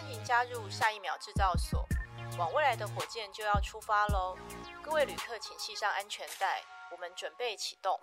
欢迎加入下一秒制造所，往未来的火箭就要出发喽！各位旅客，请系上安全带，我们准备启动。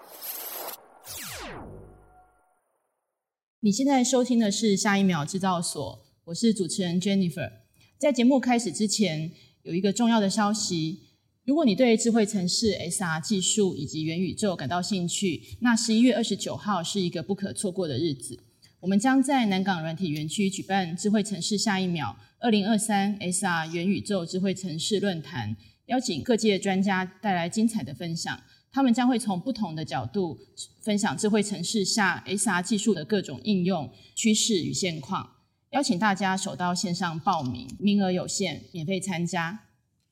你现在收听的是下一秒制造所，我是主持人 Jennifer。在节目开始之前，有一个重要的消息。如果你对智慧城市 SR 技术以及元宇宙感到兴趣，那十一月二十九号是一个不可错过的日子。我们将在南港软体园区举办智慧城市下一秒二零二三 SR 元宇宙智慧城市论坛，邀请各界专家带来精彩的分享。他们将会从不同的角度分享智慧城市下 SR 技术的各种应用趋势与现况，邀请大家手到线上报名，名额有限，免费参加。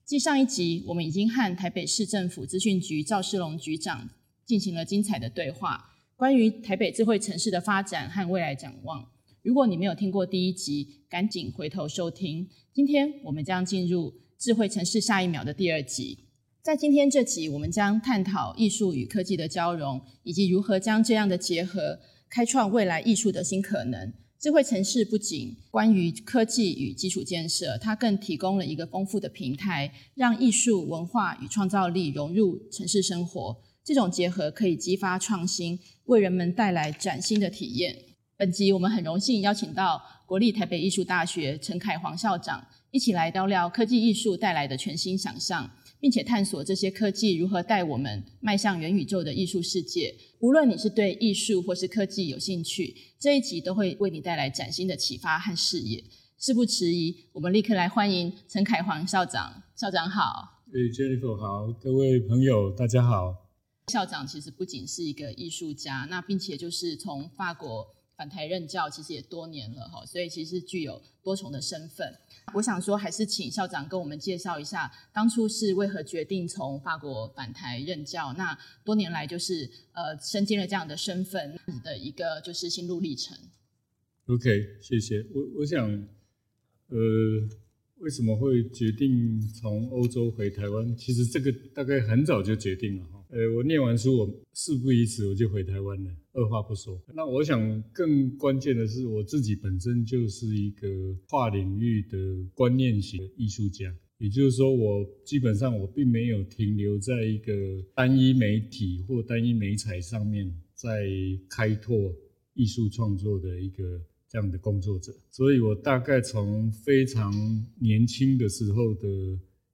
继上一集，我们已经和台北市政府资讯局赵世龙局长进行了精彩的对话，关于台北智慧城市的发展和未来展望。如果你没有听过第一集，赶紧回头收听。今天我们将进入智慧城市下一秒的第二集。在今天这集，我们将探讨艺术与科技的交融，以及如何将这样的结合，开创未来艺术的新可能。智慧城市不仅关于科技与基础建设，它更提供了一个丰富的平台，让艺术、文化与创造力融入城市生活。这种结合可以激发创新，为人们带来崭新的体验。本集我们很荣幸邀请到国立台北艺术大学陈凯煌校长，一起来聊聊科技艺术带来的全新想象。并且探索这些科技如何带我们迈向元宇宙的艺术世界。无论你是对艺术或是科技有兴趣，这一集都会为你带来崭新的启发和视野。事不迟疑，我们立刻来欢迎陈凯煌校长。校长好。诶，Jennifer 好，各位朋友大家好。校长其实不仅是一个艺术家，那并且就是从法国返台任教，其实也多年了哈，所以其实具有多重的身份。我想说，还是请校长跟我们介绍一下，当初是为何决定从法国返台任教？那多年来就是呃，身兼了这样的身份的一个就是心路历程。OK，谢谢。我我想，呃，为什么会决定从欧洲回台湾？其实这个大概很早就决定了。呃，我念完书，我事不宜迟，我就回台湾了。二话不说。那我想更关键的是，我自己本身就是一个跨领域的观念型艺术家，也就是说，我基本上我并没有停留在一个单一媒体或单一媒材上面，在开拓艺术创作的一个这样的工作者。所以我大概从非常年轻的时候的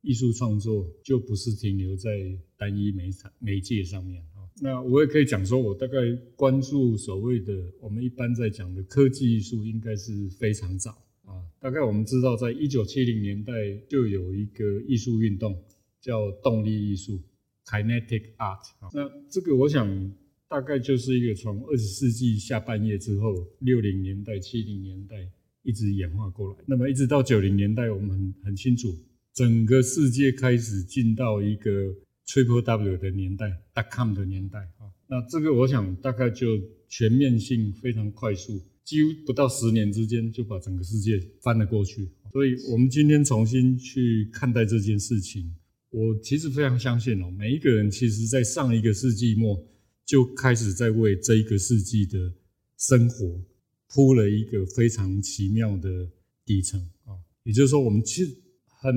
艺术创作，就不是停留在单一媒材媒介上面啊。那我也可以讲说，我大概关注所谓的我们一般在讲的科技艺术，应该是非常早啊。大概我们知道，在一九七零年代就有一个艺术运动叫动力艺术 （Kinetic Art）。那这个我想大概就是一个从二十世纪下半叶之后，六零年代、七零年代一直演化过来。那么一直到九零年代，我们很很清楚。整个世界开始进到一个 Triple W 的年代，dot com 的年代啊。那这个我想大概就全面性非常快速，几乎不到十年之间就把整个世界翻了过去。所以我们今天重新去看待这件事情，我其实非常相信哦，每一个人其实在上一个世纪末就开始在为这一个世纪的生活铺了一个非常奇妙的底层啊。也就是说，我们其实。很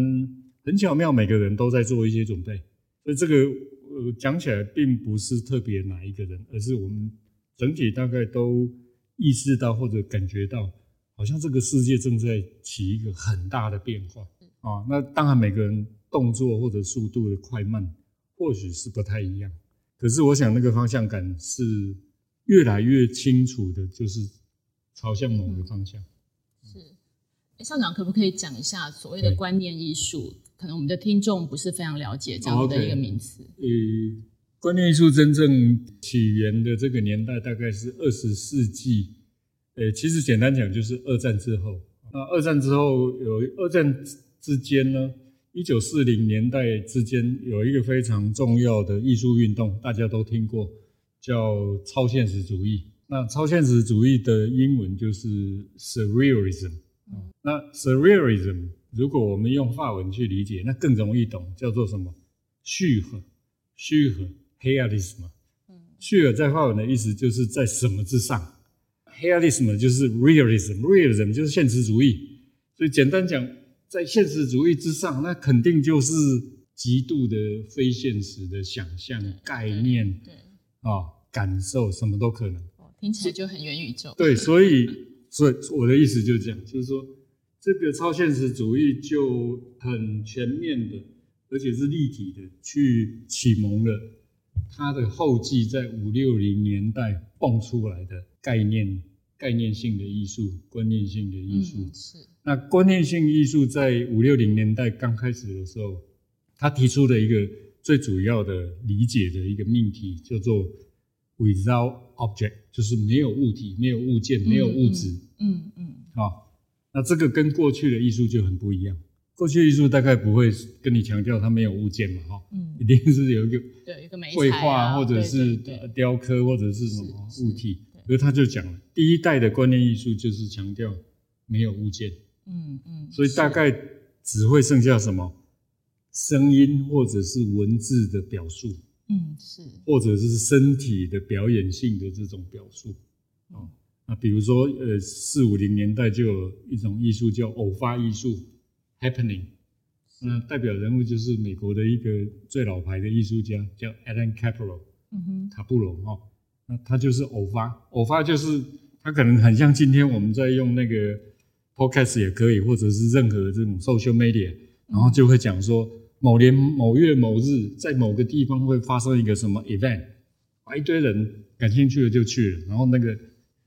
很巧妙，每个人都在做一些准备，所以这个呃讲起来并不是特别哪一个人，而是我们整体大概都意识到或者感觉到，好像这个世界正在起一个很大的变化啊。那当然每个人动作或者速度的快慢或许是不太一样，可是我想那个方向感是越来越清楚的，就是朝向某个方向。校长可不可以讲一下所谓的观念艺术？可能我们的听众不是非常了解这样的一个名词。呃、okay.，观念艺术真正起源的这个年代大概是二十世纪。呃，其实简单讲就是二战之后。那二战之后有二战之间呢，一九四零年代之间有一个非常重要的艺术运动，大家都听过，叫超现实主义。那超现实主义的英文就是 Surrealism。那 Surrealism 如果我们用法文去理解，那更容易懂，叫做什么？虚和，虚和，Realism。虚和在法文的意思就是在什么之上？Realism 就是 Realism，Realism 就是现实主义。所以简单讲，在现实主义之上，那肯定就是极度的非现实的想象概念，对啊、哦，感受什么都可能。听起来就很元宇宙。对，所以，所以我的意思就是这样，就是说，这个超现实主义就很全面的，而且是立体的，去启蒙了它的后继在五六零年代蹦出来的概念、概念性的艺术、观念性的艺术。嗯，是。那观念性艺术在五六零年代刚开始的时候，他提出的一个最主要的理解的一个命题叫做。Without object 就是没有物体、没有物件、没有物质。嗯嗯。好、嗯嗯哦，那这个跟过去的艺术就很不一样。过去艺术大概不会跟你强调它没有物件嘛，哈、嗯，一定是有一个对一个绘画或者是雕刻或者是什么物体。所以他就讲了，第一代的观念艺术就是强调没有物件。嗯嗯。所以大概只会剩下什么声音或者是文字的表述。嗯，是，或者是身体的表演性的这种表述，啊、嗯，那比如说，呃，四五零年代就有一种艺术叫偶发艺术，happening，那代表人物就是美国的一个最老牌的艺术家，叫 Alan Capello，嗯哼，卡布罗哈，那他就是偶发，偶发就是他可能很像今天我们在用那个 podcast 也可以，或者是任何这种 social media，然后就会讲说。某年某月某日，在某个地方会发生一个什么 event，一堆人感兴趣的就去了，然后那个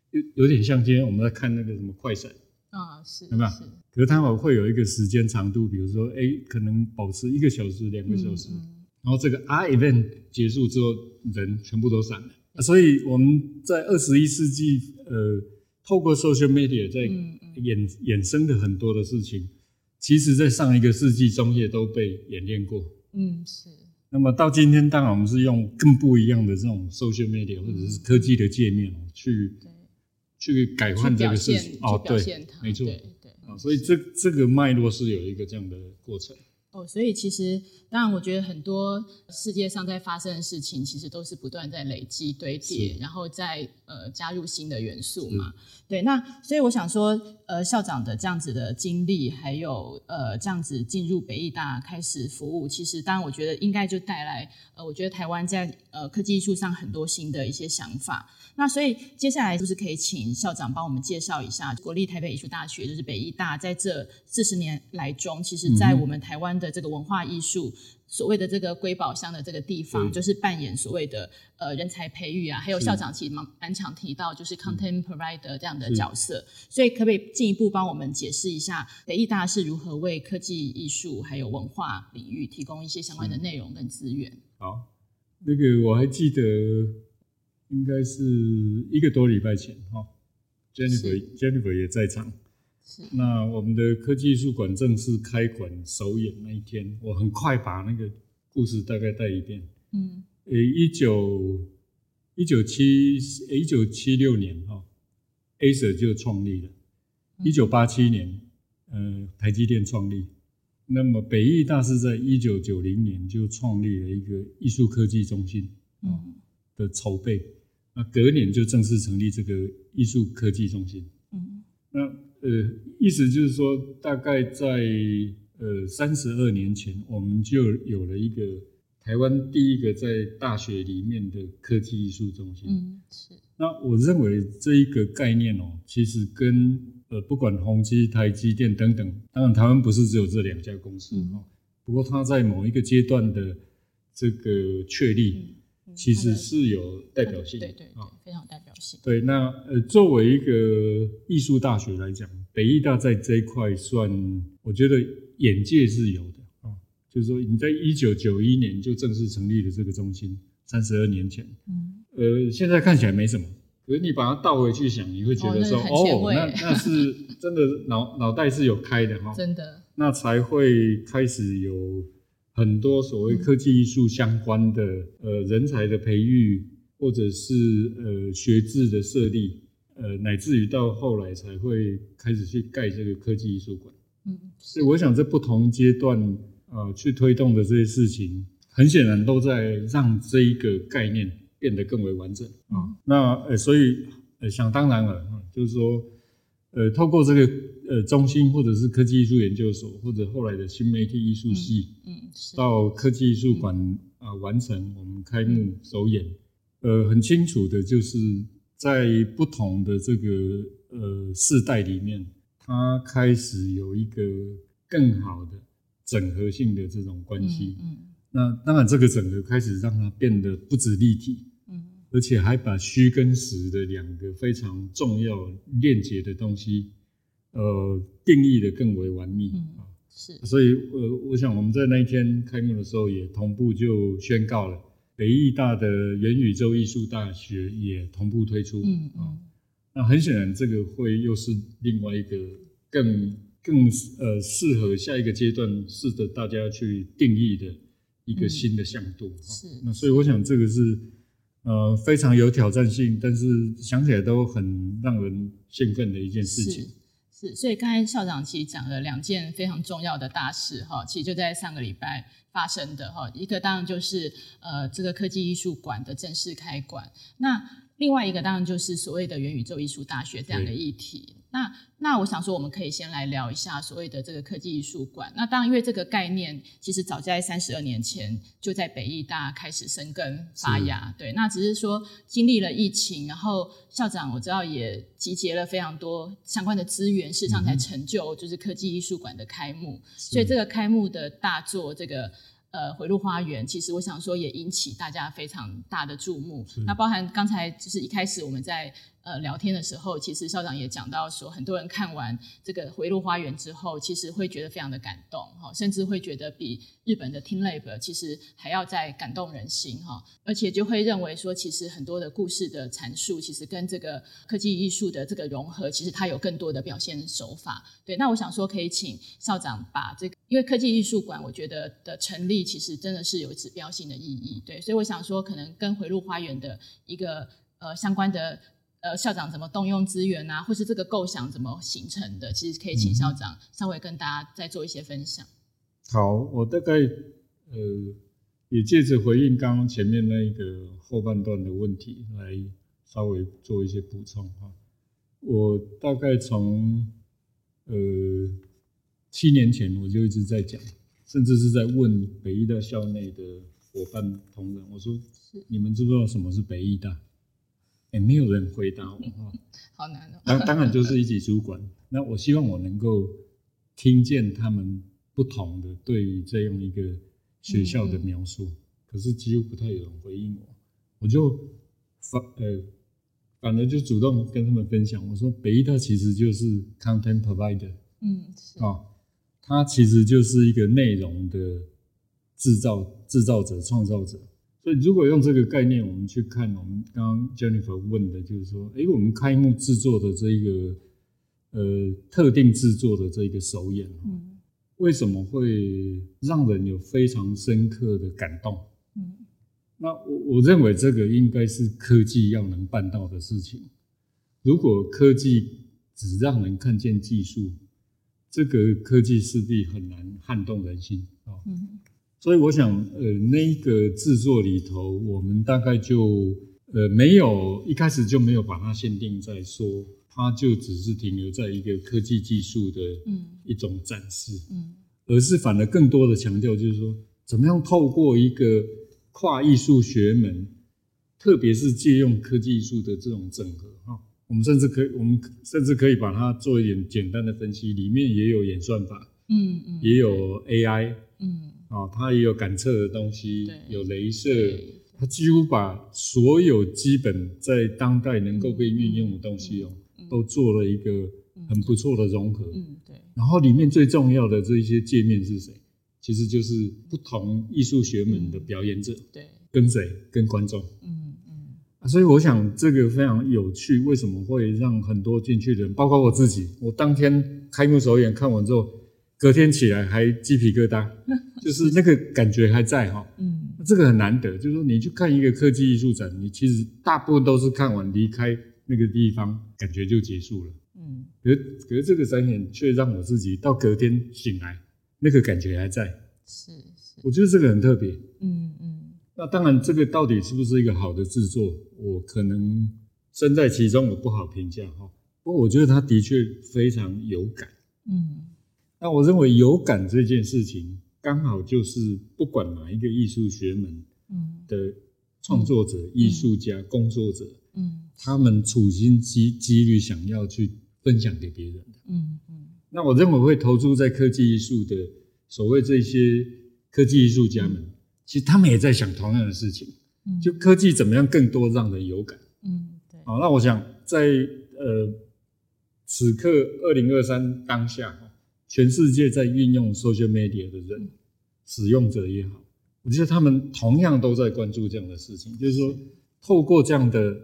有有点像今天我们在看那个什么快闪啊，是，有没有？是。可是他们会有一个时间长度，比如说，哎，可能保持一个小时、两个小时，嗯嗯、然后这个 R event 结束之后，人全部都散了。嗯、所以我们在二十一世纪，呃，透过 social media 在衍衍生的很多的事情。其实，在上一个世纪中叶都被演练过。嗯，是。那么到今天，当然我们是用更不一样的这种 social media、嗯、或者是科技的界面去去改换这个事情。哦，对，没错。对对。啊，所以这这个脉络是有一个这样的过程。哦，所以其实，当然，我觉得很多世界上在发生的事情，其实都是不断在累积堆叠，然后再呃加入新的元素嘛。对，那所以我想说，呃，校长的这样子的经历，还有呃这样子进入北艺大开始服务，其实当然我觉得应该就带来呃，我觉得台湾在呃科技艺术上很多新的一些想法。那所以接下来就是可以请校长帮我们介绍一下国立台北艺术大学，就是北艺大在这四十年来中，其实在我们台湾的这个文化艺术所谓的这个瑰宝箱的这个地方，就是扮演所谓的呃人才培育啊，还有校长其实蛮蛮常提到就是 content provider 这样的角色，所以可不可以进一步帮我们解释一下北艺大是如何为科技艺术还有文化领域提供一些相关的内容跟资源？好，那个我还记得。应该是一个多礼拜前哈，Jennifer Jennifer 也在场。是。那我们的科技艺术馆正式开馆首演那一天，我很快把那个故事大概带一遍。嗯。呃，一九一九七一九七六年哈，Acer 就创立了。一九八七年，呃，台积电创立。那么北艺大是在一九九零年就创立了一个艺术科技中心，嗯，的筹备。那隔年就正式成立这个艺术科技中心。呃，意思就是说，大概在呃三十二年前，我们就有了一个台湾第一个在大学里面的科技艺术中心。嗯，是。那我认为这一个概念哦，其实跟呃不管宏基、台积电等等，当然台湾不是只有这两家公司哈，嗯，不过它在某一个阶段的这个确立。嗯其实是有代表性的，对对对，非常有代表性。对，那呃，作为一个艺术大学来讲，北艺大在这一块算，我觉得眼界是有的啊。就是说，你在一九九一年就正式成立了这个中心，三十二年前，嗯，呃，现在看起来没什么，可是你把它倒回去想，你会觉得说，哦，那那是真的脑脑袋是有开的哈，真的，那才会开始有。很多所谓科技艺术相关的、嗯、呃人才的培育，或者是呃学制的设立，呃乃至于到后来才会开始去盖这个科技艺术馆。嗯，所以我想在不同阶段啊、呃、去推动的这些事情，很显然都在让这一个概念变得更为完整啊。嗯、那呃所以呃想当然了，就是说呃，透过这个呃中心，或者是科技艺术研究所，或者后来的新媒体艺术系，嗯，到科技艺术馆啊、呃、完成我们开幕首演，嗯、呃，很清楚的就是在不同的这个呃世代里面，它开始有一个更好的整合性的这种关系。嗯，嗯那当然这个整合开始让它变得不止立体。而且还把虚跟实的两个非常重要链接的东西，呃，定义得更为完密。嗯，是。所以，呃，我想我们在那一天开幕的时候，也同步就宣告了，北艺大的元宇宙艺术大学也同步推出。嗯嗯。那很显然，这个会又是另外一个更更呃适合下一个阶段，试着大家去定义的一个新的向度。嗯、是。那所以，我想这个是。呃，非常有挑战性，但是想起来都很让人兴奋的一件事情。是，所以刚才校长其实讲了两件非常重要的大事哈，其实就在上个礼拜发生的哈。一个当然就是呃，这个科技艺术馆的正式开馆，那另外一个当然就是所谓的元宇宙艺术大学这样的议题。那那我想说，我们可以先来聊一下所谓的这个科技艺术馆。那当然，因为这个概念其实早在三十二年前就在北艺大开始生根发芽。对，那只是说经历了疫情，然后校长我知道也集结了非常多相关的资源，事实上才成就就是科技艺术馆的开幕。所以这个开幕的大作，这个。呃，回路花园其实我想说也引起大家非常大的注目。那包含刚才就是一开始我们在呃聊天的时候，其实校长也讲到说，很多人看完这个回路花园之后，其实会觉得非常的感动哈，甚至会觉得比日本的听泪其实还要再感动人心哈，而且就会认为说，其实很多的故事的阐述，其实跟这个科技艺术的这个融合，其实它有更多的表现手法。对，那我想说可以请校长把这个。因为科技艺术馆，我觉得的成立其实真的是有指标性的意义，对，所以我想说，可能跟回路花园的一个呃相关的呃校长怎么动用资源啊，或是这个构想怎么形成的，其实可以请校长稍微跟大家再做一些分享。嗯、好，我大概呃也借着回应刚刚前面那一个后半段的问题，来稍微做一些补充哈。我大概从呃。七年前我就一直在讲，甚至是在问北艺大校内的伙伴同仁，我说：你们知不知道什么是北艺大？哎，没有人回答我哈。好难哦。当当然就是一级主管。那我希望我能够听见他们不同的对于这样一个学校的描述，可是几乎不太有人回应我。我就反呃，反而就主动跟他们分享，我说北艺大其实就是 content provider。嗯，是啊。它其实就是一个内容的制造、制造者、创造者。所以，如果用这个概念，我们去看我们刚刚 Jennifer 问的，就是说，哎，我们开幕制作的这一个呃特定制作的这一个首演，嗯，为什么会让人有非常深刻的感动？嗯，那我我认为这个应该是科技要能办到的事情。如果科技只让人看见技术，这个科技势必很难撼动人心啊，嗯，所以我想，呃，那个制作里头，我们大概就呃没有一开始就没有把它限定在说，它就只是停留在一个科技技术的一种展示，嗯，而是反而更多的强调就是说，怎么样透过一个跨艺术学门，特别是借用科技艺术的这种整合，哈。我们甚至可以，我们甚至可以把它做一点简单的分析，里面也有演算法，嗯嗯，也有 AI，嗯，啊、哦，它也有感测的东西，有镭射，它几乎把所有基本在当代能够被运用的东西哦，都做了一个很不错的融合，嗯对。然后里面最重要的这一些界面是谁？其实就是不同艺术学门的表演者，对，跟谁？跟观众，嗯。所以我想这个非常有趣，为什么会让很多进去的人，包括我自己，我当天开幕首演看完之后，隔天起来还鸡皮疙瘩，就是那个感觉还在哈。嗯，这个很难得，就是说你去看一个科技艺术展，你其实大部分都是看完离开那个地方，感觉就结束了。嗯，可是可是这个展演却让我自己到隔天醒来，那个感觉还在。是是，我觉得这个很特别。嗯嗯。那当然，这个到底是不是一个好的制作，我可能身在其中，我不好评价哈。不过我觉得他的确非常有感。嗯，那我认为有感这件事情，刚好就是不管哪一个艺术学门的创作者、嗯、艺术家、嗯、工作者，嗯，他们处心积积虑想要去分享给别人的。嗯嗯。那我认为会投注在科技艺术的所谓这些科技艺术家们，嗯、其实他们也在想同样的事情。嗯，就科技怎么样更多让人有感。嗯，对。好，那我想在呃此刻二零二三当下。全世界在运用 social media 的人，使用者也好，我觉得他们同样都在关注这样的事情，就是说，透过这样的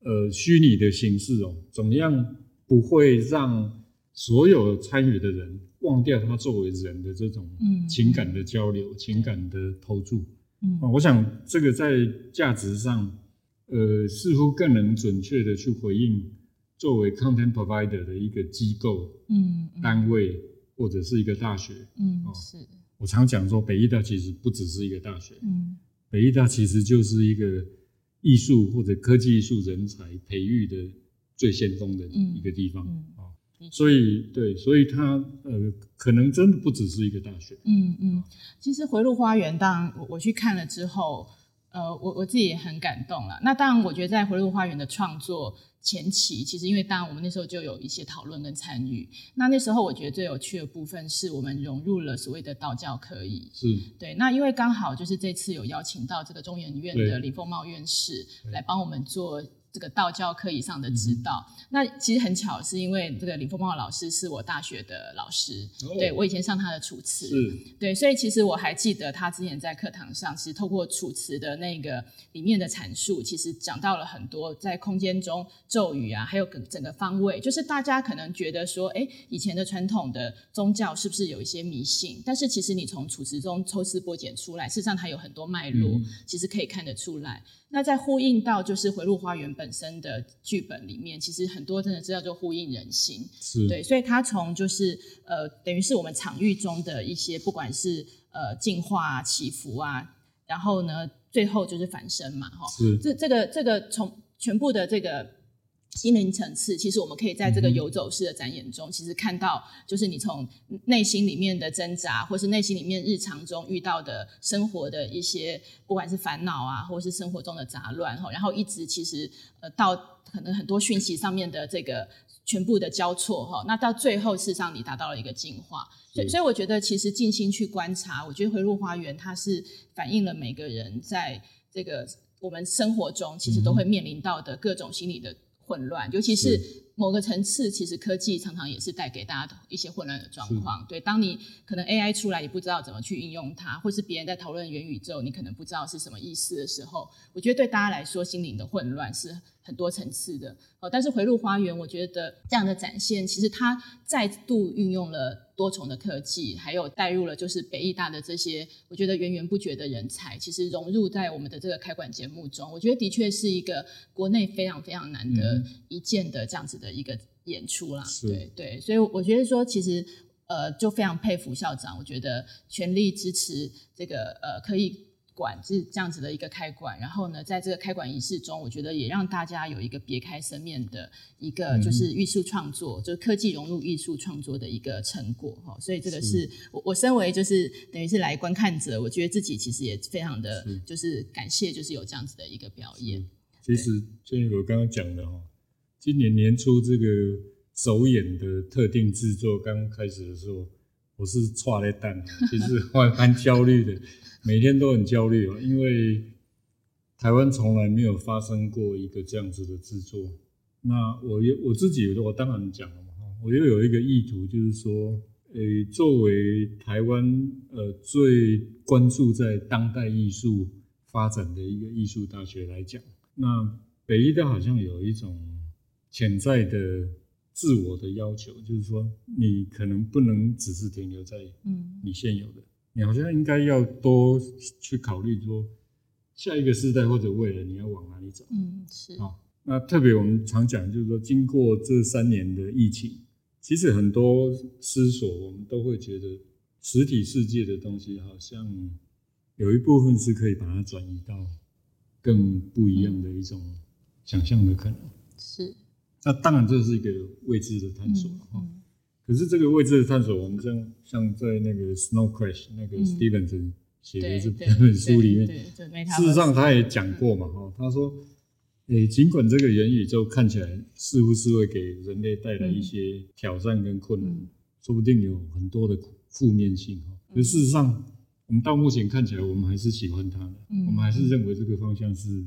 呃虚拟的形式哦，怎么样不会让所有参与的人忘掉他作为人的这种情感的交流、情感的投注？嗯，我想这个在价值上，呃，似乎更能准确的去回应作为 content provider 的一个机构、嗯，单位。或者是一个大学，嗯，是。我常讲说，北艺大其实不只是一个大学，嗯，北艺大其实就是一个艺术或者科技艺术人才培育的最先锋的一个地方，啊，所以对，所以它呃，可能真的不只是一个大学，嗯嗯，其实回路花园，当然我我去看了之后，呃，我我自己也很感动了。那当然，我觉得在回路花园的创作。前期其实，因为当然我们那时候就有一些讨论跟参与。那那时候我觉得最有趣的部分是我们融入了所谓的道教科仪。是。对。那因为刚好就是这次有邀请到这个中研院的李凤茂院士来帮我们做。这个道教课以上的指导，嗯、那其实很巧，是因为这个李凤茂老师是我大学的老师，哦、对我以前上他的楚辞，是。对，所以其实我还记得他之前在课堂上，其实透过楚辞的那个里面的阐述，其实讲到了很多在空间中咒语啊，还有整个方位，就是大家可能觉得说，哎，以前的传统的宗教是不是有一些迷信？但是其实你从楚辞中抽丝剥茧出来，事实上它有很多脉络，嗯、其实可以看得出来。那在呼应到就是回路花园本身的剧本里面，其实很多真的是叫做呼应人心，是。对，所以它从就是呃，等于是我们场域中的一些，不管是呃进化啊、起伏啊，然后呢，最后就是反身嘛，哈，是。这这个这个从全部的这个。心灵层次，其实我们可以在这个游走式的展演中，其实看到，就是你从内心里面的挣扎，或是内心里面日常中遇到的生活的一些，不管是烦恼啊，或是生活中的杂乱哈，然后一直其实呃到可能很多讯息上面的这个全部的交错哈，那到最后事实上你达到了一个净化，所以所以我觉得其实静心去观察，我觉得回路花园它是反映了每个人在这个我们生活中其实都会面临到的各种心理的。混乱，尤其是某个层次，其实科技常常也是带给大家的一些混乱的状况。对，当你可能 AI 出来，你不知道怎么去应用它，或是别人在讨论元宇宙，你可能不知道是什么意思的时候，我觉得对大家来说，心灵的混乱是很多层次的。哦，但是回路花园，我觉得这样的展现，其实它再度运用了。多重的科技，还有带入了就是北艺大的这些，我觉得源源不绝的人才，其实融入在我们的这个开馆节目中，我觉得的确是一个国内非常非常难得一见的这样子的一个演出啦。嗯、对对，所以我觉得说，其实呃，就非常佩服校长，我觉得全力支持这个呃，可以。馆是这样子的一个开馆，然后呢，在这个开馆仪式中，我觉得也让大家有一个别开生面的一个就是艺术创作，嗯、就是科技融入艺术创作的一个成果哈。所以这个是，是我我身为就是等于是来观看者，我觉得自己其实也非常的就是感谢，就是有这样子的一个表演。其实正如我刚刚讲的哈，今年年初这个首演的特定制作刚开始的时候，我是剉咧等，其实还蛮焦虑的。每天都很焦虑啊，因为台湾从来没有发生过一个这样子的制作。那我也我自己，我当然讲了嘛，我又有一个意图，就是说，诶、欸，作为台湾呃最关注在当代艺术发展的一个艺术大学来讲，那北艺大好像有一种潜在的自我的要求，就是说，你可能不能只是停留在嗯你现有的。你好像应该要多去考虑说，下一个世代或者未来你要往哪里走？嗯，是。啊，那特别我们常讲，就是说，经过这三年的疫情，其实很多思索，我们都会觉得，实体世界的东西好像有一部分是可以把它转移到更不一样的一种想象的可能。是。那当然这是一个未知的探索哈。嗯嗯、可是这个位置的探索，我们像像在那个 Snow Crash 那个 Stevenson 写的这本书里面，事实上他也讲过嘛哈，他说，诶，尽管这个元宇宙看起来似乎是会给人类带来一些挑战跟困难，嗯、说不定有很多的负面性哈。可事实上，我们到目前看起来，我们还是喜欢它的，嗯、我们还是认为这个方向是。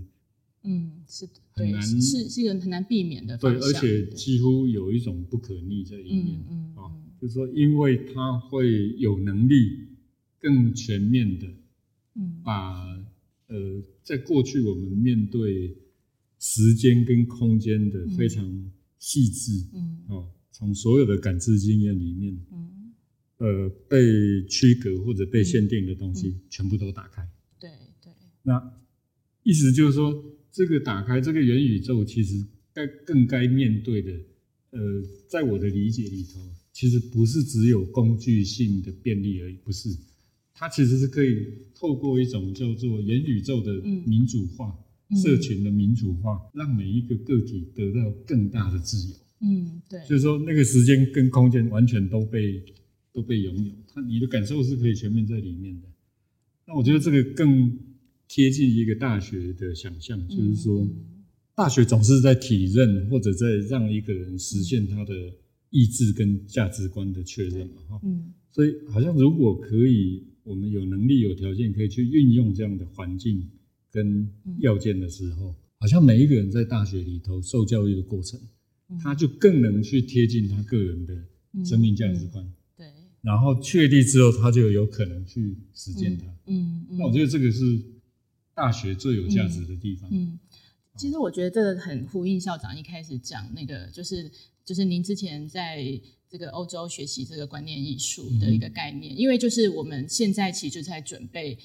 嗯，是的，很难，是是一个很难避免的。对，而且几乎有一种不可逆在里面。嗯啊，就是说，因为它会有能力更全面的，嗯，把呃，在过去我们面对时间跟空间的非常细致，嗯，哦，从所有的感知经验里面，嗯，呃，被区隔或者被限定的东西，全部都打开。对对。那意思就是说。这个打开这个元宇宙，其实该更该面对的，呃，在我的理解里头，其实不是只有工具性的便利而已，不是，它其实是可以透过一种叫做元宇宙的民主化、嗯、社群的民主化，嗯、让每一个个体得到更大的自由。嗯，对。所以说，那个时间跟空间完全都被都被拥有，它你的感受是可以全面在里面的。那我觉得这个更。贴近一个大学的想象，就是说，大学总是在体认或者在让一个人实现他的意志跟价值观的确认嘛，哈，嗯，所以好像如果可以，我们有能力有条件可以去运用这样的环境跟要件的时候，好像每一个人在大学里头受教育的过程，他就更能去贴近他个人的生命价值观，对，然后确立之后，他就有可能去实践它，嗯，那我觉得这个是。大学最有价值的地方。嗯，嗯，其实我觉得这个很呼应校长一开始讲那个，就是就是您之前在这个欧洲学习这个观念艺术的一个概念，嗯、因为就是我们现在其实就在准备，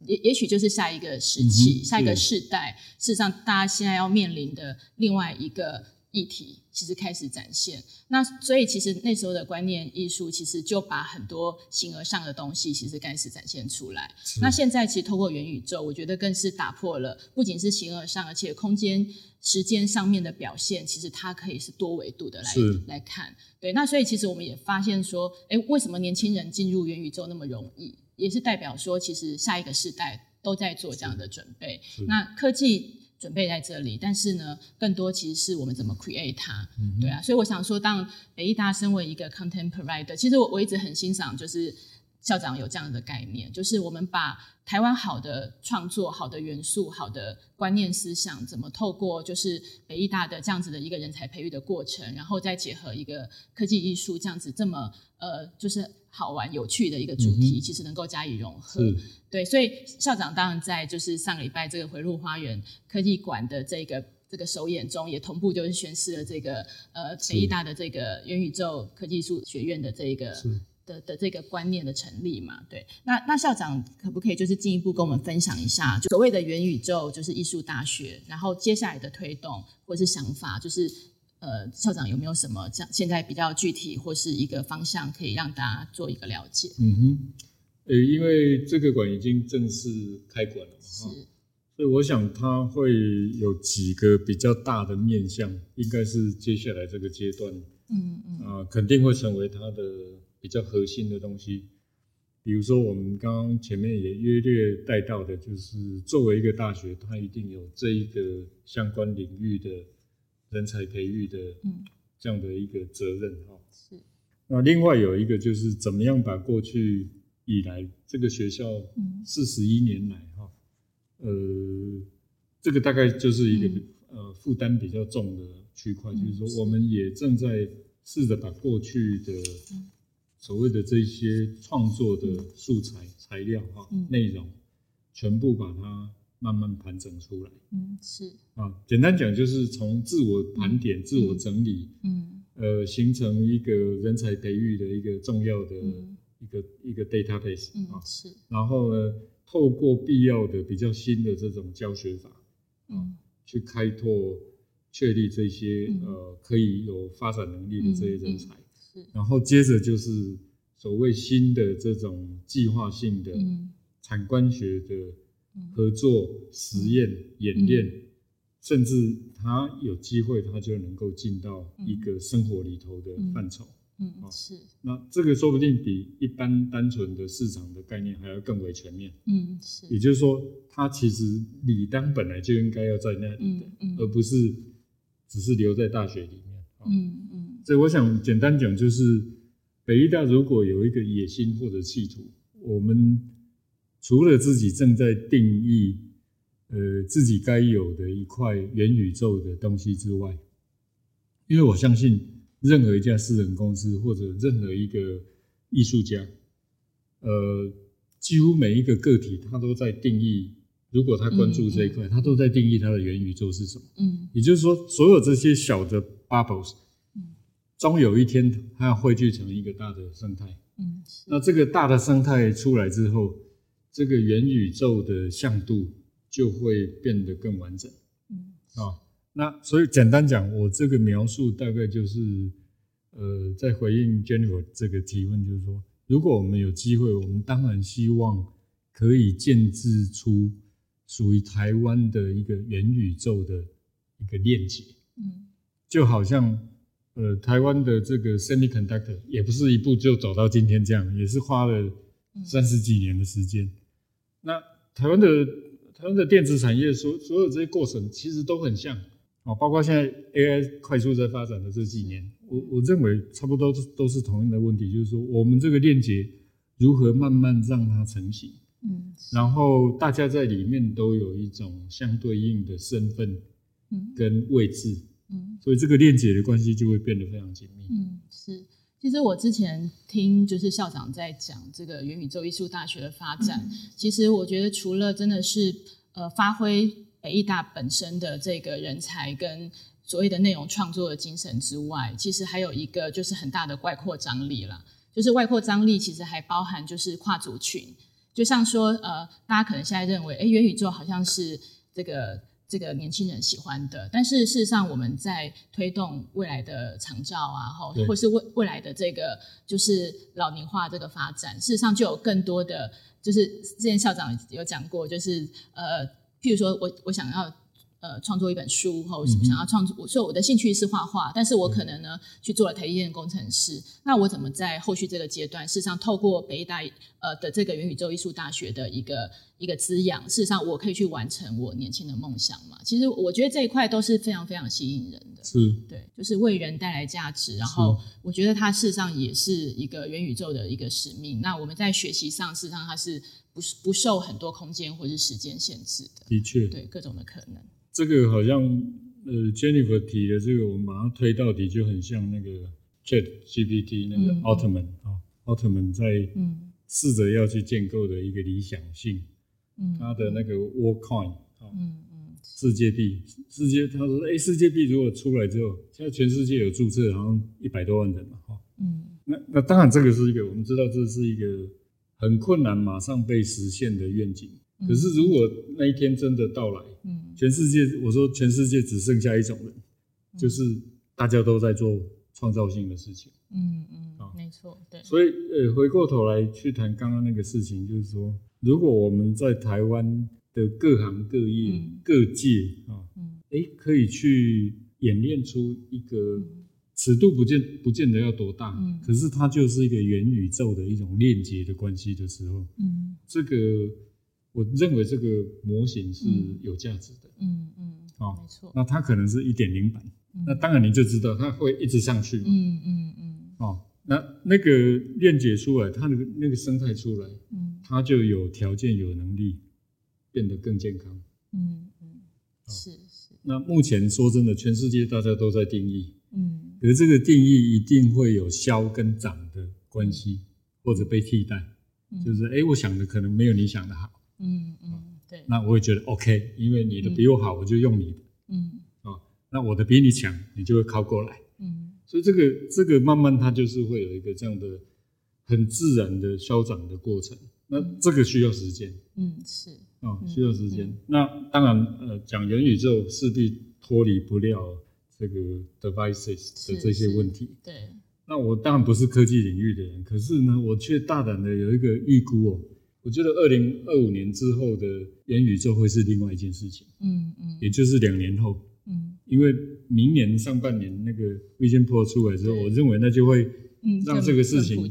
也也许就是下一个时期、嗯、下一个世代，事实上大家现在要面临的另外一个。议题其实开始展现，那所以其实那时候的观念艺术其实就把很多形而上的东西其实开始展现出来。那现在其实透过元宇宙，我觉得更是打破了不仅是形而上，而且空间、时间上面的表现，其实它可以是多维度的来来看。对，那所以其实我们也发现说，哎，为什么年轻人进入元宇宙那么容易？也是代表说，其实下一个世代都在做这样的准备。那科技。准备在这里，但是呢，更多其实是我们怎么 create 它，嗯、对啊，所以我想说，当北艺大身为一个 content provider，其实我我一直很欣赏，就是校长有这样的概念，就是我们把台湾好的创作、好的元素、好的观念思想，怎么透过就是北艺大的这样子的一个人才培育的过程，然后再结合一个科技艺术这样子这么呃，就是。好玩有趣的一个主题，嗯、其实能够加以融合。对，所以校长当然在就是上个礼拜这个回路花园科技馆的这个这个首演中，也同步就是宣示了这个呃北艺大的这个元宇宙科技艺术学院的这个的的这个观念的成立嘛。对，那那校长可不可以就是进一步跟我们分享一下，就所谓的元宇宙就是艺术大学，然后接下来的推动或是想法，就是。呃，校长有没有什么这样现在比较具体或是一个方向，可以让大家做一个了解？嗯哼，呃，因为这个馆已经正式开馆了嘛，是，所以我想它会有几个比较大的面向，应该是接下来这个阶段，嗯嗯，啊、呃，肯定会成为它的比较核心的东西。比如说，我们刚刚前面也约略带到的，就是作为一个大学，它一定有这一个相关领域的。人才培育的这样的一个责任哈，是。那另外有一个就是怎么样把过去以来这个学校四十一年来哈，呃，这个大概就是一个呃负担比较重的区块，就是说我们也正在试着把过去的所谓的这些创作的素材材料哈内容全部把它。慢慢盘整出来，嗯，是。啊，简单讲就是从自我盘点、嗯、自我整理，嗯，呃，形成一个人才培育的一个重要的一个、嗯、一个 database，嗯，啊，是，然后呢，透过必要的比较新的这种教学法，嗯，去开拓、确立这些、嗯、呃可以有发展能力的这些人才，是，然后接着就是所谓新的这种计划性的产官学的。合作、实验、演练，甚至他有机会，他就能够进到一个生活里头的范畴。嗯，嗯是。那这个说不定比一般单纯的市场的概念还要更为全面。嗯，是。也就是说，他其实理当本来就应该要在那里的，嗯嗯、而不是只是留在大学里面。嗯嗯。所以我想简单讲，就是北艺大如果有一个野心或者企图，我们除了自己正在定义，呃，自己该有的一块元宇宙的东西之外，因为我相信任何一家私人公司或者任何一个艺术家，呃，几乎每一个个体他都在定义，如果他关注这一块，嗯嗯、他都在定义他的元宇宙是什么。嗯，也就是说，所有这些小的 bubbles，终有一天它要汇聚成一个大的生态。嗯，那这个大的生态出来之后，这个元宇宙的向度就会变得更完整。嗯，啊，那所以简单讲，我这个描述大概就是，呃，在回应 Jennifer 这个提问，就是说，如果我们有机会，我们当然希望可以建制出属于台湾的一个元宇宙的一个链接。嗯，就好像。呃，台湾的这个 semiconductor 也不是一步就走到今天这样，也是花了三十几年的时间。嗯、那台湾的台湾的电子产业所所有这些过程其实都很像啊，包括现在 AI 快速在发展的这几年，我我认为差不多都都是同样的问题，就是说我们这个链接如何慢慢让它成型，嗯，然后大家在里面都有一种相对应的身份，嗯跟位置。嗯，所以这个链接的关系就会变得非常紧密。嗯，是。其实我之前听就是校长在讲这个元宇宙艺术大学的发展，嗯、其实我觉得除了真的是呃发挥北艺大本身的这个人才跟所谓的内容创作的精神之外，其实还有一个就是很大的外扩张力了。就是外扩张力其实还包含就是跨族群，就像说呃大家可能现在认为，哎，元宇宙好像是这个。这个年轻人喜欢的，但是事实上我们在推动未来的长照啊，或或是未未来的这个就是老龄化这个发展，事实上就有更多的，就是之前校长有讲过，就是呃，譬如说我我想要。呃，创作一本书，或想要创作，所以我的兴趣是画画，但是我可能呢去做了台积电工程师，那我怎么在后续这个阶段，事实上透过北艺大呃的这个元宇宙艺术大学的一个一个滋养，事实上我可以去完成我年轻的梦想嘛？其实我觉得这一块都是非常非常吸引人的，是，对，就是为人带来价值，然后我觉得它事实上也是一个元宇宙的一个使命。那我们在学习上，事实上它是不是不受很多空间或是时间限制的，的确，对各种的可能。这个好像呃，Jennifer 提的这个，我们马上推到底就很像那个 Chat GPT 那个奥特曼啊，奥特曼在试着要去建构的一个理想性，嗯，他的那个 Worldcoin 啊，嗯嗯，世界币，世界他说，哎，世界币如果出来之后，现在全世界有注册好像一百多万人嘛，哈，嗯，那那当然这个是一个我们知道这是一个很困难马上被实现的愿景。可是，如果那一天真的到来，嗯，全世界，我说全世界只剩下一种人，嗯、就是大家都在做创造性的事情，嗯嗯，啊、没错，对。所以，呃，回过头来去谈刚刚那个事情，就是说，如果我们在台湾的各行各业、嗯、各界啊，嗯，哎，可以去演练出一个尺度不见不见得要多大，嗯，可是它就是一个元宇宙的一种链接的关系的时候，嗯，这个。我认为这个模型是有价值的，嗯嗯，啊、哦，没错，那它可能是一点零版，嗯、那当然你就知道它会一直上去，嗯嗯嗯，哦，那那个链接出来，它那个那个生态出来，嗯，它就有条件有能力变得更健康，嗯嗯，是是。那目前说真的，全世界大家都在定义，嗯，可是这个定义一定会有消跟长的关系，或者被替代，嗯、就是哎，我想的可能没有你想的好。嗯嗯，对，那我也觉得 OK，因为你的比我好，我就用你的。嗯啊，那我的比你强，你就会靠过来。嗯，所以这个这个慢慢它就是会有一个这样的很自然的消长的过程。那这个需要时间。嗯，是啊，需要时间。那当然，呃，讲元宇宙势必脱离不了这个 devices 的这些问题。对。那我当然不是科技领域的人，可是呢，我却大胆的有一个预估哦。我觉得二零二五年之后的元宇宙会是另外一件事情。嗯嗯，也就是两年后。嗯，因为明年上半年那个 Vision Pro 出来之后，我认为那就会让这个事情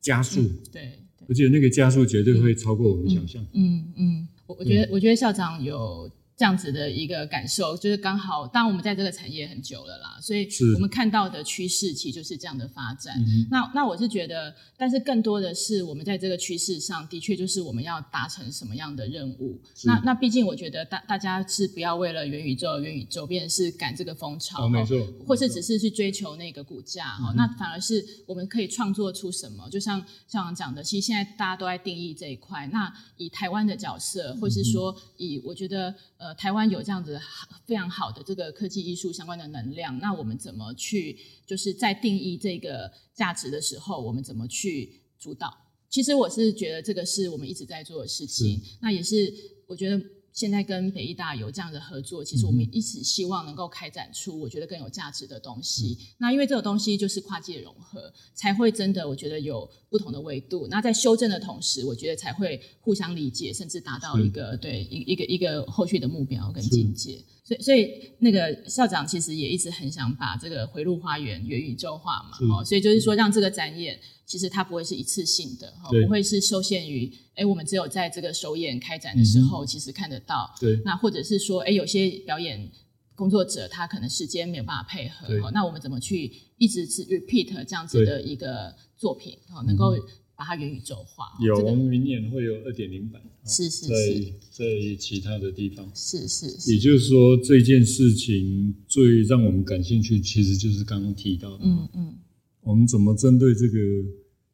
加速。对，而且那个加速绝对会超过我们想象。嗯嗯，我我觉得我觉得校长有。这样子的一个感受，就是刚好，当然我们在这个产业很久了啦，所以我们看到的趋势其实就是这样的发展。那那我是觉得，但是更多的是我们在这个趋势上的确就是我们要达成什么样的任务。那那毕竟我觉得大大家是不要为了元宇宙元宇宙，变是赶这个风潮，没错，或是只是去追求那个股价哈。那反而是我们可以创作出什么？就像校长讲的，其实现在大家都在定义这一块。那以台湾的角色，或是说以我觉得。呃，台湾有这样子非常好的这个科技艺术相关的能量，那我们怎么去就是在定义这个价值的时候，我们怎么去主导？其实我是觉得这个是我们一直在做的事情，那也是我觉得。现在跟北医大有这样的合作，其实我们一直希望能够开展出我觉得更有价值的东西。嗯、那因为这个东西就是跨界融合，才会真的我觉得有不同的维度。那在修正的同时，我觉得才会互相理解，甚至达到一个对一一个一个后续的目标跟境界。所以所以那个校长其实也一直很想把这个回路花园元宇宙化嘛，哦所以就是说让这个展演。其实它不会是一次性的，不会是受限于，哎，我们只有在这个首演开展的时候，其实看得到。对。那或者是说，哎，有些表演工作者他可能时间没有办法配合，那我们怎么去一直是 repeat 这样子的一个作品，哦能够把它元宇宙化？有，我们明年会有二点零版，是是是，在在其他的地方，是是是。也就是说，这件事情最让我们感兴趣，其实就是刚刚提到的，嗯嗯，我们怎么针对这个。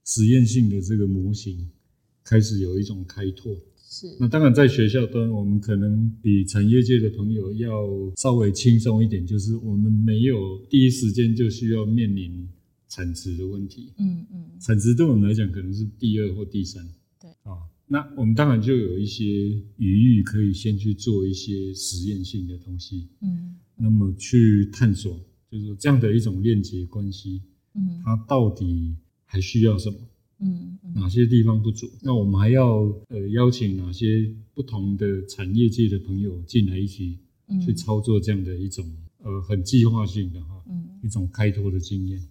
实验性的这个模型开始有一种开拓，是。那当然，在学校端，我们可能比产业界的朋友要稍微轻松一点，就是我们没有第一时间就需要面临产值的问题。嗯嗯。产值对我们来讲可能是第二或第三。对。啊，那我们当然就有一些余裕，可以先去做一些实验性的东西。嗯。那么去探索，就是说这样的一种链接关系。嗯。它到底？还需要什么？嗯，哪些地方不足？那我们还要呃邀请哪些不同的产业界的朋友进来一起去操作这样的一种呃很计划性的哈，嗯，一种开拓的经验。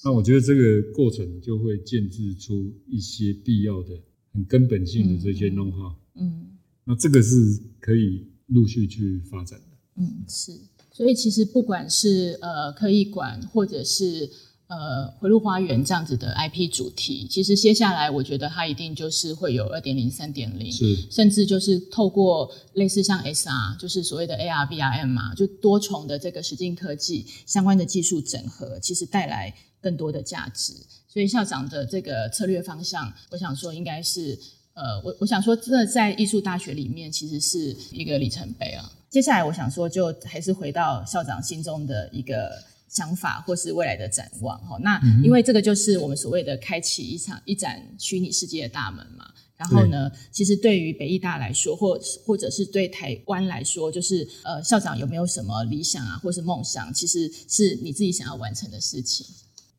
嗯，那我觉得这个过程就会建置出一些必要的、很根本性的这些 know-how。嗯，那这个是可以陆续去发展的。嗯，是。所以其实不管是呃科艺馆或者是。呃，回路花园这样子的 IP 主题，其实接下来我觉得它一定就是会有二点零、三点零，是，甚至就是透过类似像 SR，就是所谓的 AR、VRM 嘛，就多重的这个实境科技相关的技术整合，其实带来更多的价值。所以校长的这个策略方向，我想说应该是，呃，我我想说，这在艺术大学里面其实是一个里程碑啊。接下来我想说，就还是回到校长心中的一个。想法或是未来的展望，哈，那因为这个就是我们所谓的开启一场一盏虚拟世界的大门嘛。然后呢，其实对于北艺大来说，或或者是对台湾来说，就是呃，校长有没有什么理想啊，或是梦想，其实是你自己想要完成的事情。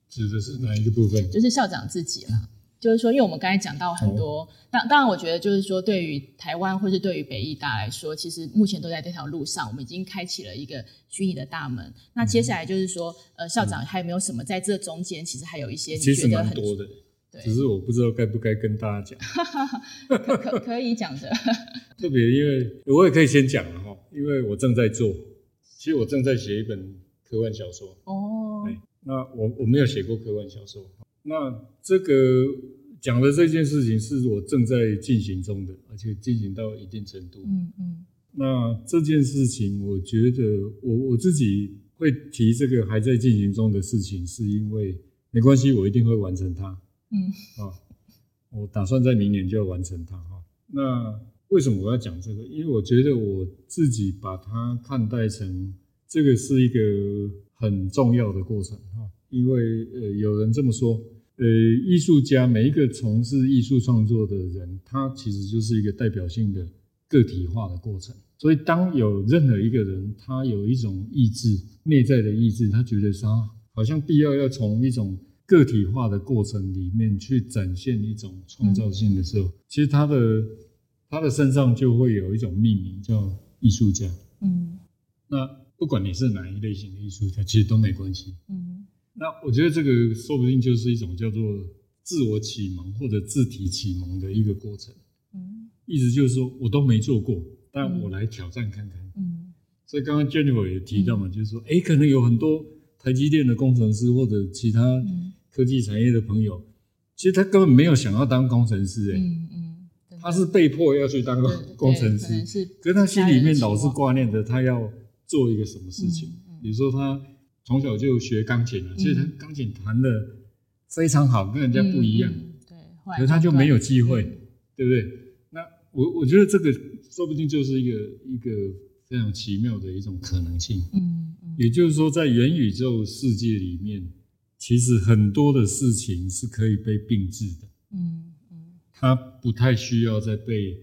指的是哪一个部分？就是校长自己啦。就是说，因为我们刚才讲到很多，当当然，我觉得就是说，对于台湾或是对于北艺大来说，其实目前都在这条路上，我们已经开启了一个虚拟的大门。那接下来就是说，呃，校长还有没有什么在这中间，其实还有一些你觉得很多的，对，只是我不知道该不该跟大家讲。可可可以讲的，特别因为我也可以先讲了哈，因为我正在做，其实我正在写一本科幻小说哦。那我我没有写过科幻小说。那这个讲的这件事情是我正在进行中的，而且进行到一定程度。嗯嗯。那这件事情，我觉得我我自己会提这个还在进行中的事情，是因为没关系，我一定会完成它。嗯。啊，我打算在明年就要完成它哈。那为什么我要讲这个？因为我觉得我自己把它看待成这个是一个很重要的过程哈。因为呃，有人这么说，呃，艺术家每一个从事艺术创作的人，他其实就是一个代表性的个体化的过程。所以，当有任何一个人，他有一种意志，内在的意志，他觉得他好像必要要从一种个体化的过程里面去展现一种创造性的时候，嗯、其实他的他的身上就会有一种命名叫艺术家。嗯，那不管你是哪一类型的艺术家，其实都没关系。嗯，那我觉得这个说不定就是一种叫做自我启蒙或者自体启蒙的一个过程。嗯，意思就是说我都没做过，但我来挑战看看。嗯，所以刚刚 Jennifer 也提到嘛，嗯、就是说，哎，可能有很多。台积电的工程师或者其他科技产业的朋友，嗯、其实他根本没有想要当工程师，哎、嗯，嗯，他是被迫要去当工程师，可是他心里面老是挂念着他要做一个什么事情，嗯嗯、比如说他从小就学钢琴了，嗯、其实他钢琴弹得非常好，跟人家不一样，嗯嗯、对，可是他就没有机会，嗯、对不对？那我我觉得这个说不定就是一个一个非常奇妙的一种可能性，嗯。也就是说，在元宇宙世界里面，其实很多的事情是可以被并置的。嗯嗯，它不太需要再被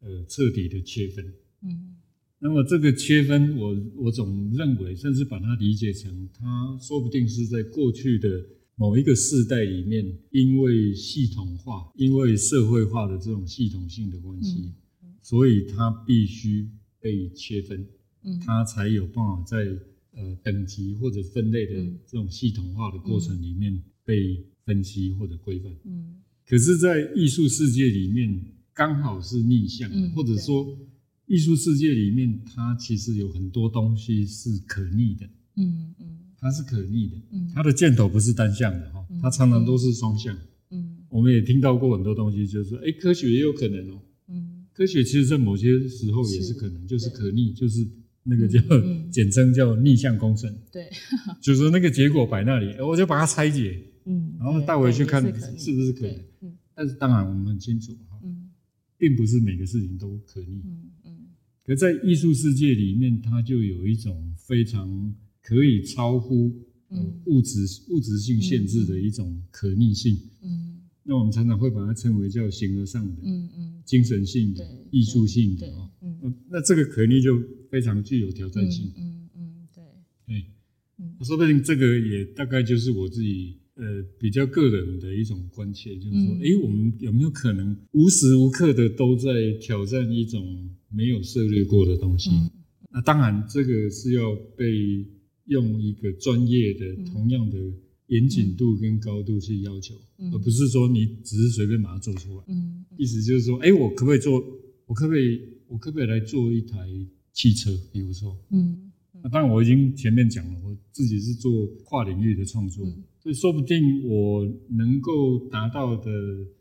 呃彻底的切分。嗯，那么这个切分我，我我总认为，甚至把它理解成，它说不定是在过去的某一个世代里面，因为系统化、因为社会化的这种系统性的关系，嗯、所以它必须被切分。嗯，它才有办法在。呃，等级或者分类的这种系统化的过程里面被分析或者规范。嗯，可是，在艺术世界里面，刚好是逆向的，或者说，艺术世界里面，它其实有很多东西是可逆的。嗯嗯，它是可逆的。嗯，它的箭头不是单向的哈，它常常都是双向。嗯，我们也听到过很多东西，就是说，哎，科学也有可能哦。嗯，科学其实在某些时候也是可能，就是可逆，就是。那个叫简称叫逆向工程，对，就是说那个结果摆那里，我就把它拆解，嗯，然后带回去看是不是可能，嗯，但是当然我们很清楚哈，嗯，并不是每个事情都可逆，可在艺术世界里面，它就有一种非常可以超乎物质物质性限制的一种可逆性，嗯，那我们常常会把它称为叫形而上的，嗯嗯，精神性的、艺术性的啊，嗯，那这个可逆就。非常具有挑战性。嗯嗯，嗯，对。对，嗯，说不定这个也大概就是我自己呃比较个人的一种关切，就是说，哎、嗯，我们有没有可能无时无刻的都在挑战一种没有涉猎过的东西？嗯、那当然，这个是要被用一个专业的、嗯、同样的严谨度跟高度去要求，嗯、而不是说你只是随便把它做出来。嗯，意思就是说，哎，我可不可以做？我可不可以？我可不可以来做一台？汽车，比如说，嗯，那当然我已经前面讲了，我自己是做跨领域的创作，嗯、所以说不定我能够达到的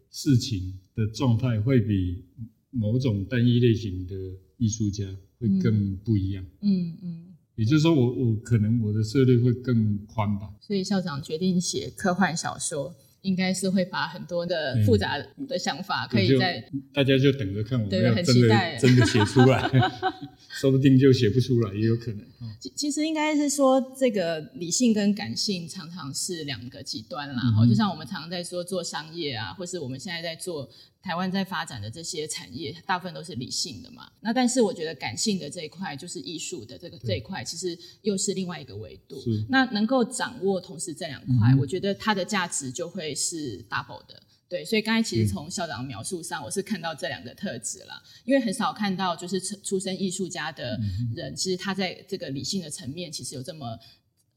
事情的状态会比某种单一类型的艺术家会更不一样，嗯嗯，嗯也就是说我，我我可能我的涉猎会更宽吧。所以校长决定写科幻小说。应该是会把很多的复杂的想法，可以在大家就等着看我们要真的真的写出来，说不定就写不出来，也有可能。其其实应该是说，这个理性跟感性常常是两个极端啦。嗯、就像我们常常在说做商业啊，或是我们现在在做。台湾在发展的这些产业，大部分都是理性的嘛。那但是我觉得感性的这一块，就是艺术的这个这一块，其实又是另外一个维度。那能够掌握同时这两块，嗯、我觉得它的价值就会是 double 的。对，所以刚才其实从校长描述上，我是看到这两个特质了。因为很少看到就是出身艺术家的人，嗯、其实他在这个理性的层面，其实有这么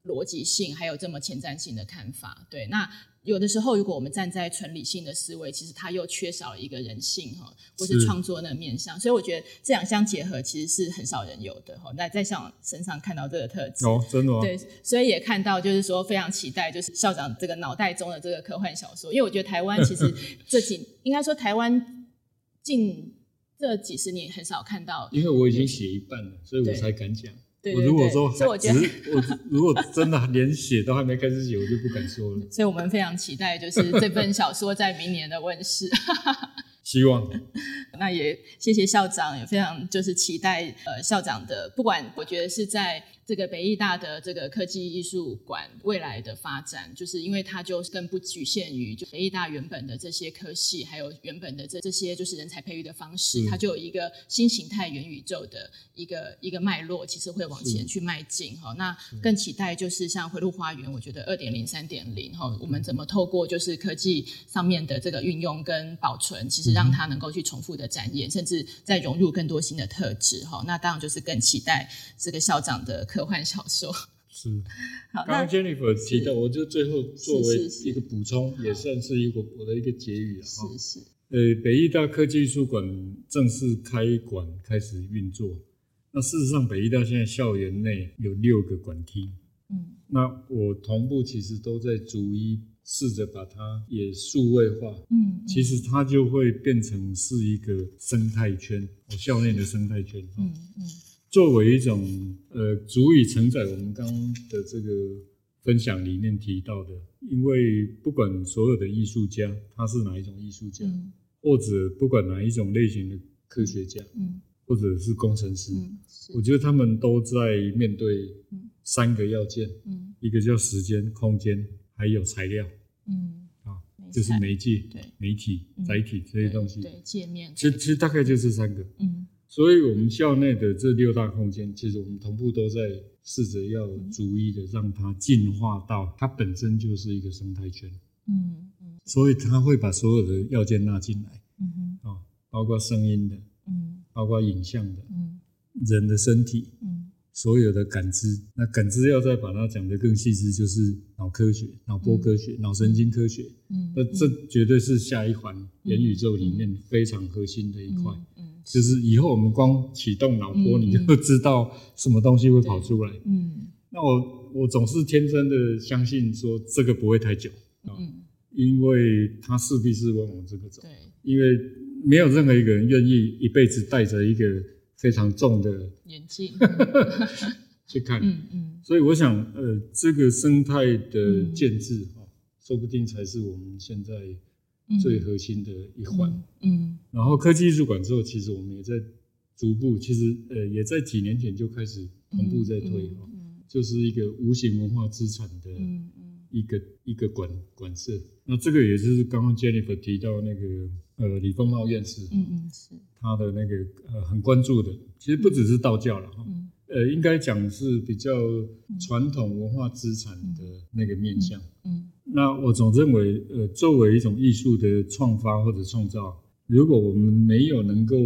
逻辑性，还有这么前瞻性的看法。对，那。有的时候，如果我们站在纯理性的思维，其实它又缺少一个人性哈，或是创作那个面向。所以我觉得这两相结合，其实是很少人有的哈。那在校长身上看到这个特质哦，真的吗？对，所以也看到就是说非常期待，就是校长这个脑袋中的这个科幻小说。因为我觉得台湾其实 这几应该说台湾近这几十年很少看到，因为我已经写一半了，所以我才敢讲。对对对，我如果说，所以我觉得，我如果真的连写都还没开始写，我就不敢说了。所以我们非常期待，就是这本小说在明年的问世。希望。那也谢谢校长，也非常就是期待呃校长的，不管我觉得是在这个北艺大的这个科技艺术馆未来的发展，就是因为它就更不局限于就北艺大原本的这些科系，还有原本的这这些就是人才培育的方式，它就有一个新形态元宇宙的一个一个脉络，其实会往前去迈进哈。那更期待就是像回路花园，我觉得二点零、三点零哈，我们怎么透过就是科技上面的这个运用跟保存，其实让它能够去重复的展演，甚至再融入更多新的特质哈。那当然就是更期待这个校长的。科幻小说。是，刚刚 Jennifer 提到，我就最后作为一个补充，也算是一个我的一个结语啊。是是，呃，北艺大科技艺术馆正式开馆开始运作。那事实上，北艺大现在校园内有六个馆厅，嗯，那我同步其实都在逐一试着把它也数位化，嗯，其实它就会变成是一个生态圈，我校内的生态圈，嗯嗯。作为一种呃，足以承载我们刚刚的这个分享里面提到的，因为不管所有的艺术家他是哪一种艺术家，嗯、或者不管哪一种类型的科学家，嗯、或者是工程师，嗯、我觉得他们都在面对三个要件，嗯、一个叫时间、空间，还有材料，嗯，啊，就是媒介、对。媒体、载体这些东西，对界面，其实其实大概就是三个，嗯。所以，我们校内的这六大空间，其实我们同步都在试着要逐一的让它进化到它本身就是一个生态圈。嗯嗯。所以，它会把所有的要件纳进来。嗯哼。啊，包括声音的，嗯，包括影像的，嗯，人的身体，嗯，所有的感知。那感知要再把它讲得更细致，就是脑科学、脑波科学、脑神经科学。嗯。那这绝对是下一环元宇宙里面非常核心的一块。就是以后我们光启动脑波，你就会知道什么东西会跑出来。嗯，那我我总是天真的相信说这个不会太久啊，因为它势必是往我这个走。对，因为没有任何一个人愿意一辈子带着一个非常重的眼镜 去看。嗯嗯，所以我想，呃，这个生态的建制哈，说不定才是我们现在。最核心的一环，嗯，然后科技艺术馆之后，其实我们也在逐步，其实呃，也在几年前就开始同步在推哈，就是一个无形文化资产的一个一个馆馆舍。那这个也就是刚刚 Jennifer 提到那个呃李丰茂院士，嗯嗯，是。他的那个呃很关注的，其实不只是道教了哈，呃，应该讲是比较传统文化资产的那个面向，嗯。那我总认为，呃，作为一种艺术的创发或者创造，如果我们没有能够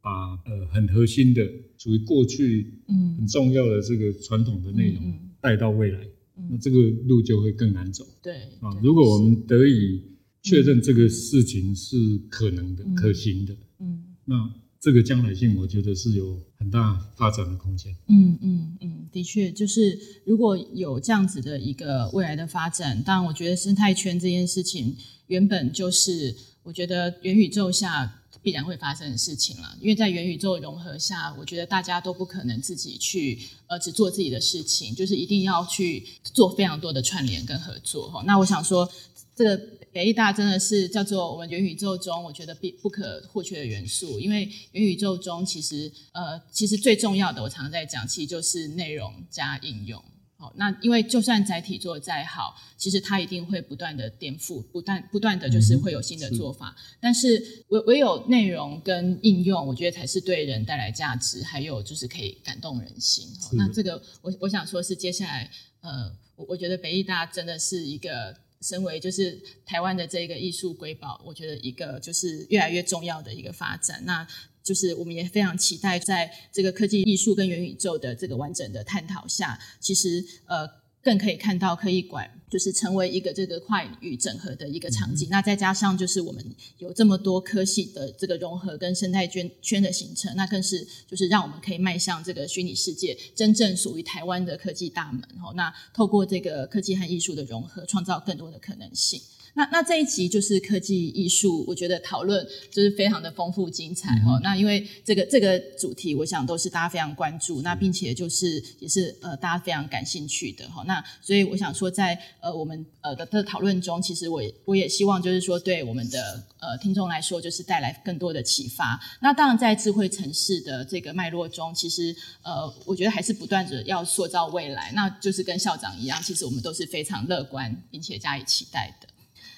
把呃很核心的、属于过去嗯。很重要的这个传统的内容带到未来，嗯。嗯、那这个路就会更难走。对啊，如果我们得以确认这个事情是可能的、嗯、可行的，嗯，嗯。那。这个将来性，我觉得是有很大发展的空间。嗯嗯嗯，的确，就是如果有这样子的一个未来的发展，当然，我觉得生态圈这件事情原本就是我觉得元宇宙下必然会发生的事情了。因为在元宇宙融合下，我觉得大家都不可能自己去呃只做自己的事情，就是一定要去做非常多的串联跟合作。哈，那我想说这个。北艺大真的是叫做我们元宇宙中，我觉得必不可或缺的元素。因为元宇宙中，其实呃，其实最重要的，我常常在讲，其实就是内容加应用。好，那因为就算载体做的再好，其实它一定会不断的颠覆，不断不断的就是会有新的做法。嗯、是但是唯唯有内容跟应用，我觉得才是对人带来价值，还有就是可以感动人心。是那这个我我想说是接下来呃，我我觉得北艺大真的是一个。身为就是台湾的这个艺术瑰宝，我觉得一个就是越来越重要的一个发展，那就是我们也非常期待在这个科技艺术跟元宇宙的这个完整的探讨下，其实呃。更可以看到科艺馆就是成为一个这个跨领域整合的一个场景。嗯、那再加上就是我们有这么多科系的这个融合跟生态圈圈的形成，那更是就是让我们可以迈向这个虚拟世界真正属于台湾的科技大门。那透过这个科技和艺术的融合，创造更多的可能性。那那这一集就是科技艺术，我觉得讨论就是非常的丰富精彩哦、嗯。那因为这个这个主题，我想都是大家非常关注，那并且就是也是呃大家非常感兴趣的哈。那所以我想说在，在呃我们呃的的讨论中，其实我也我也希望就是说对我们的呃听众来说，就是带来更多的启发。那当然在智慧城市的这个脉络中，其实呃我觉得还是不断着要塑造未来，那就是跟校长一样，其实我们都是非常乐观并且加以期待的。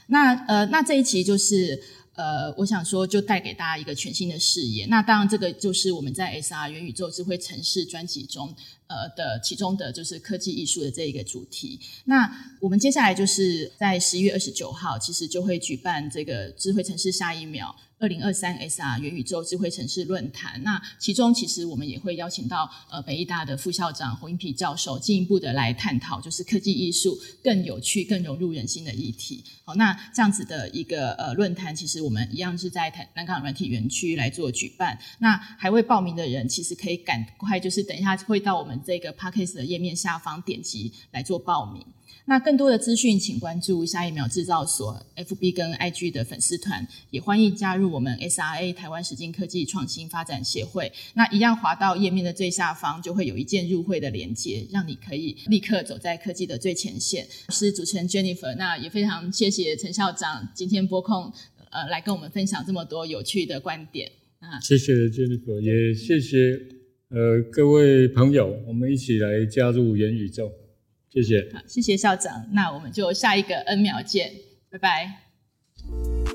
那呃，那这一期就是呃，我想说就带给大家一个全新的视野。那当然，这个就是我们在 SR 元宇宙智慧城市专辑中呃的其中的就是科技艺术的这一个主题。那我们接下来就是在十一月二十九号，其实就会举办这个智慧城市下一秒。二零二三 SR 元宇宙智慧城市论坛，那其中其实我们也会邀请到呃北艺大的副校长洪英霈教授，进一步的来探讨，就是科技艺术更有趣、更融入人心的议题。好，那这样子的一个呃论坛，其实我们一样是在台南港软体园区来做举办。那还未报名的人，其实可以赶快，就是等一下会到我们这个 Podcast 的页面下方点击来做报名。那更多的资讯，请关注下一秒制造所 FB 跟 IG 的粉丝团，也欢迎加入我们 SRA 台湾实境科技创新发展协会。那一样滑到页面的最下方，就会有一键入会的连接，让你可以立刻走在科技的最前线。我是主持人 Jennifer，那也非常谢谢陈校长今天拨空呃来跟我们分享这么多有趣的观点啊。谢谢 Jennifer，也谢谢呃，各位朋友，我们一起来加入元宇宙，谢谢。好，谢谢校长，那我们就下一个 N 秒见，拜拜。